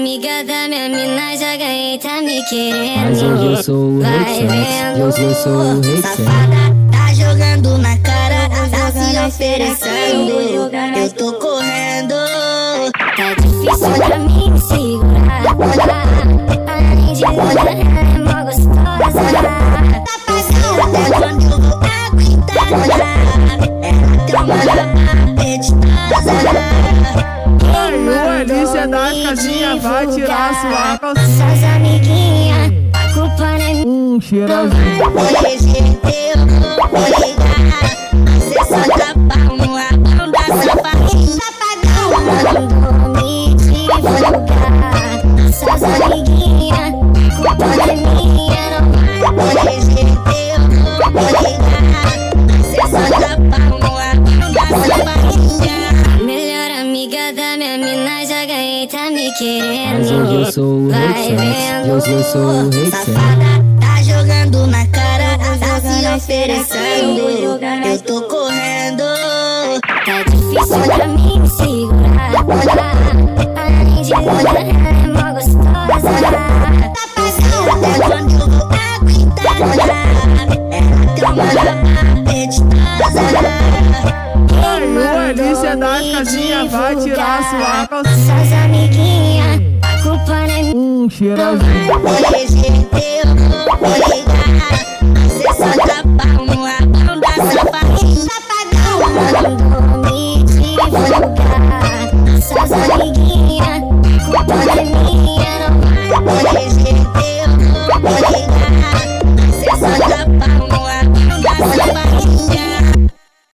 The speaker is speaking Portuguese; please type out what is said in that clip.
amiga da minha mina já ganhei, tá me querendo. Mas hoje eu sou o Vai rei vendo. Hoje eu sou o rei Safada, tá jogando na cara, tá se oferecendo. Eu tô correndo. Tá difícil pra mim me segurar. Além de ela é mó gostosa. Tá passando até quando eu vou aguentar. Ela tem uma apetitosa. Aí o Elícia das casinhas vai tirar sua calcinha. Suas amiguinhas, a culpa não é minha. Um cheirosinho. Hoje eu tá querendo. Mas hoje eu sou o Vai rei vendo. Hoje eu sou o rei Safada, tá jogando na cara, tá se oferecendo. Eu tô correndo. Tá difícil pra mim me segurar. Além de é mó gostosa. Tá passando até quando eu vou aguentar. Ela tem uma apetitosa. O Elícia das casinhas vai tirar sua calcinha. Não é minha. Um cheirosinho. Hoje eu vou ligar. Você só dá pau no abão da safadinha. Safadão. Mandou me divulgar. Suas amiguinhas, a culpa não é minha, não vai. Hoje eu vou ligar. Você só dá pau no abão da.